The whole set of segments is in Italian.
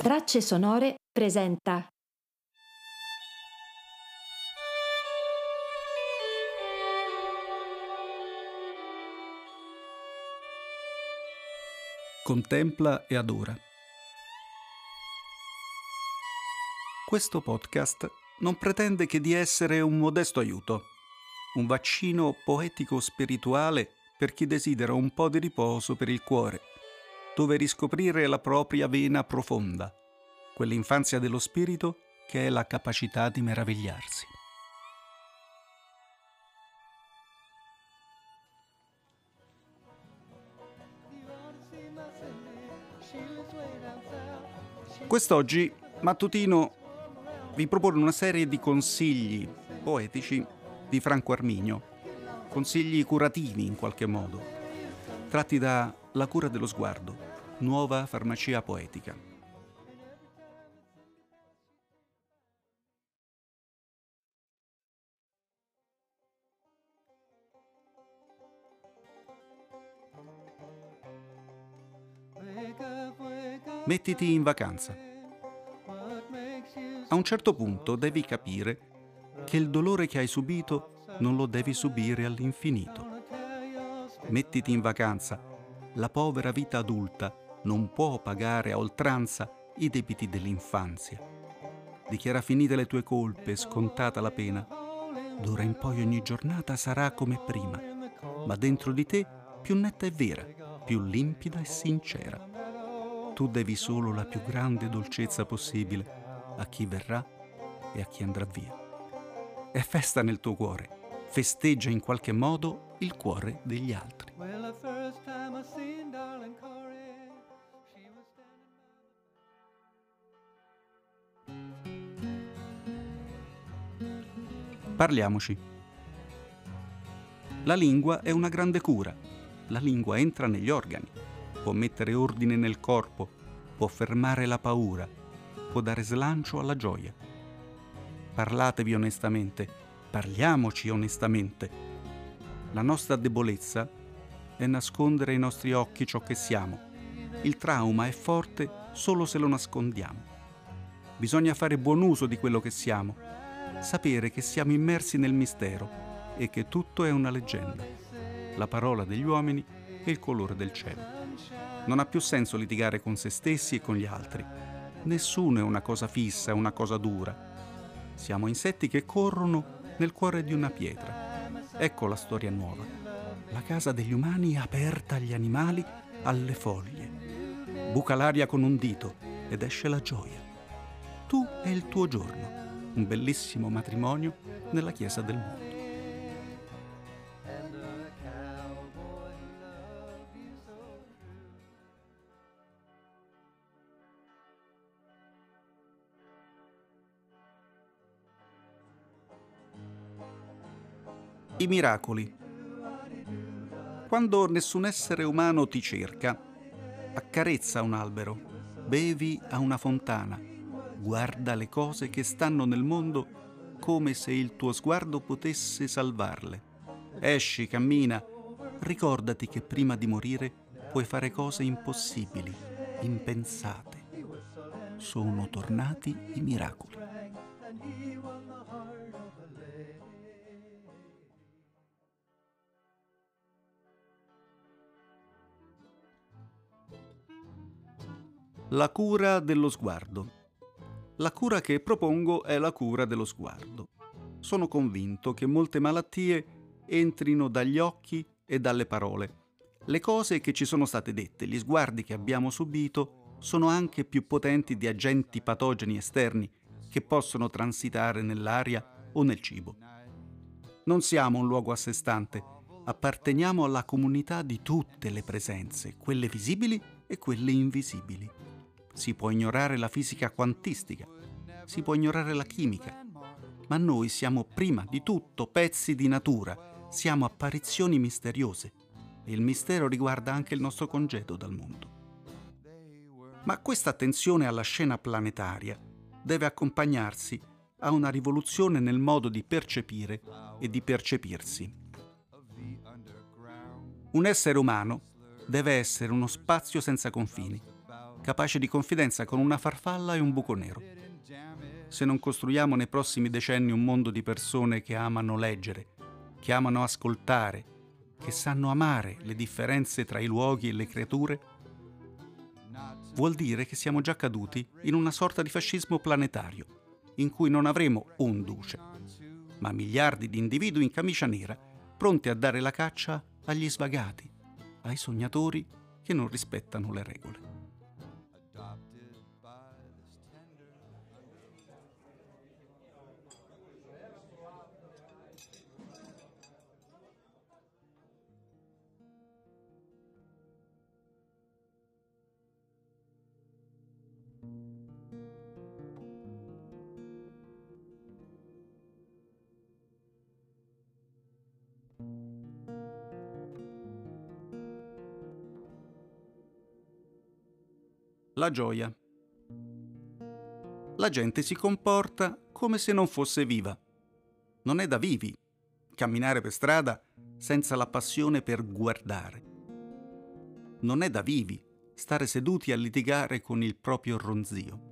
Tracce sonore presenta Contempla e adora. Questo podcast non pretende che di essere un modesto aiuto, un vaccino poetico-spirituale per chi desidera un po' di riposo per il cuore dove riscoprire la propria vena profonda, quell'infanzia dello spirito che è la capacità di meravigliarsi. Quest'oggi Mattutino vi propone una serie di consigli poetici di Franco Arminio, consigli curativi in qualche modo, tratti da La cura dello sguardo, Nuova farmacia poetica. Mettiti in vacanza. A un certo punto devi capire che il dolore che hai subito non lo devi subire all'infinito. Mettiti in vacanza. La povera vita adulta non può pagare a oltranza i debiti dell'infanzia. Dichiara finite le tue colpe, scontata la pena. D'ora in poi ogni giornata sarà come prima, ma dentro di te più netta e vera, più limpida e sincera. Tu devi solo la più grande dolcezza possibile a chi verrà e a chi andrà via. È festa nel tuo cuore, festeggia in qualche modo il cuore degli altri. Parliamoci. La lingua è una grande cura. La lingua entra negli organi, può mettere ordine nel corpo, può fermare la paura, può dare slancio alla gioia. Parlatevi onestamente, parliamoci onestamente. La nostra debolezza è nascondere ai nostri occhi ciò che siamo. Il trauma è forte solo se lo nascondiamo. Bisogna fare buon uso di quello che siamo sapere che siamo immersi nel mistero e che tutto è una leggenda, la parola degli uomini e il colore del cielo. Non ha più senso litigare con se stessi e con gli altri. Nessuno è una cosa fissa, una cosa dura. Siamo insetti che corrono nel cuore di una pietra. Ecco la storia nuova. La casa degli umani aperta agli animali, alle foglie. Buca l'aria con un dito ed esce la gioia. Tu è il tuo giorno un bellissimo matrimonio nella Chiesa del mondo. I miracoli. Quando nessun essere umano ti cerca, accarezza un albero, bevi a una fontana, guarda le cose che stanno nel mondo come se il tuo sguardo potesse salvarle. Esci, cammina, ricordati che prima di morire puoi fare cose impossibili, impensate. Sono tornati i miracoli. La cura dello sguardo. La cura che propongo è la cura dello sguardo. Sono convinto che molte malattie entrino dagli occhi e dalle parole. Le cose che ci sono state dette, gli sguardi che abbiamo subito, sono anche più potenti di agenti patogeni esterni che possono transitare nell'aria o nel cibo. Non siamo un luogo a sé stante, apparteniamo alla comunità di tutte le presenze, quelle visibili e quelle invisibili. Si può ignorare la fisica quantistica, si può ignorare la chimica, ma noi siamo prima di tutto pezzi di natura, siamo apparizioni misteriose e il mistero riguarda anche il nostro congedo dal mondo. Ma questa attenzione alla scena planetaria deve accompagnarsi a una rivoluzione nel modo di percepire e di percepirsi. Un essere umano deve essere uno spazio senza confini capace di confidenza con una farfalla e un buco nero. Se non costruiamo nei prossimi decenni un mondo di persone che amano leggere, che amano ascoltare, che sanno amare le differenze tra i luoghi e le creature, vuol dire che siamo già caduti in una sorta di fascismo planetario, in cui non avremo un duce, ma miliardi di individui in camicia nera, pronti a dare la caccia agli svagati, ai sognatori che non rispettano le regole. La gioia. La gente si comporta come se non fosse viva. Non è da vivi camminare per strada senza la passione per guardare. Non è da vivi stare seduti a litigare con il proprio ronzio.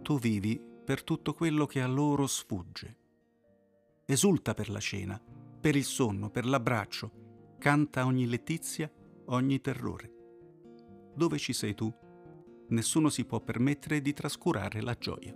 Tu vivi per tutto quello che a loro sfugge. Esulta per la cena, per il sonno, per l'abbraccio, canta ogni letizia, ogni terrore dove ci sei tu, nessuno si può permettere di trascurare la gioia.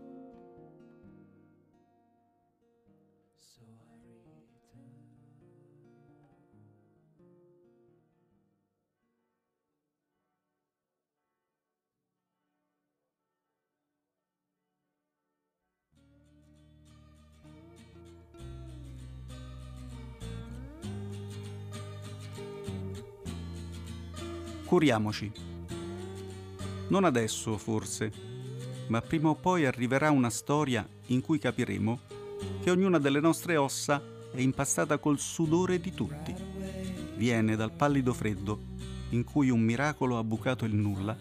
Curiamoci non adesso, forse, ma prima o poi arriverà una storia in cui capiremo che ognuna delle nostre ossa è impastata col sudore di tutti. Viene dal pallido freddo in cui un miracolo ha bucato il nulla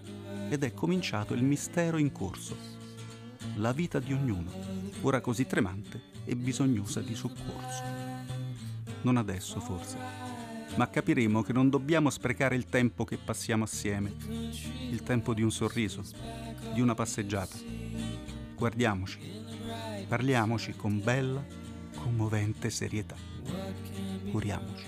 ed è cominciato il mistero in corso. La vita di ognuno, ora così tremante e bisognosa di soccorso. Non adesso, forse ma capiremo che non dobbiamo sprecare il tempo che passiamo assieme, il tempo di un sorriso, di una passeggiata. Guardiamoci, parliamoci con bella, commovente serietà. Curiamoci.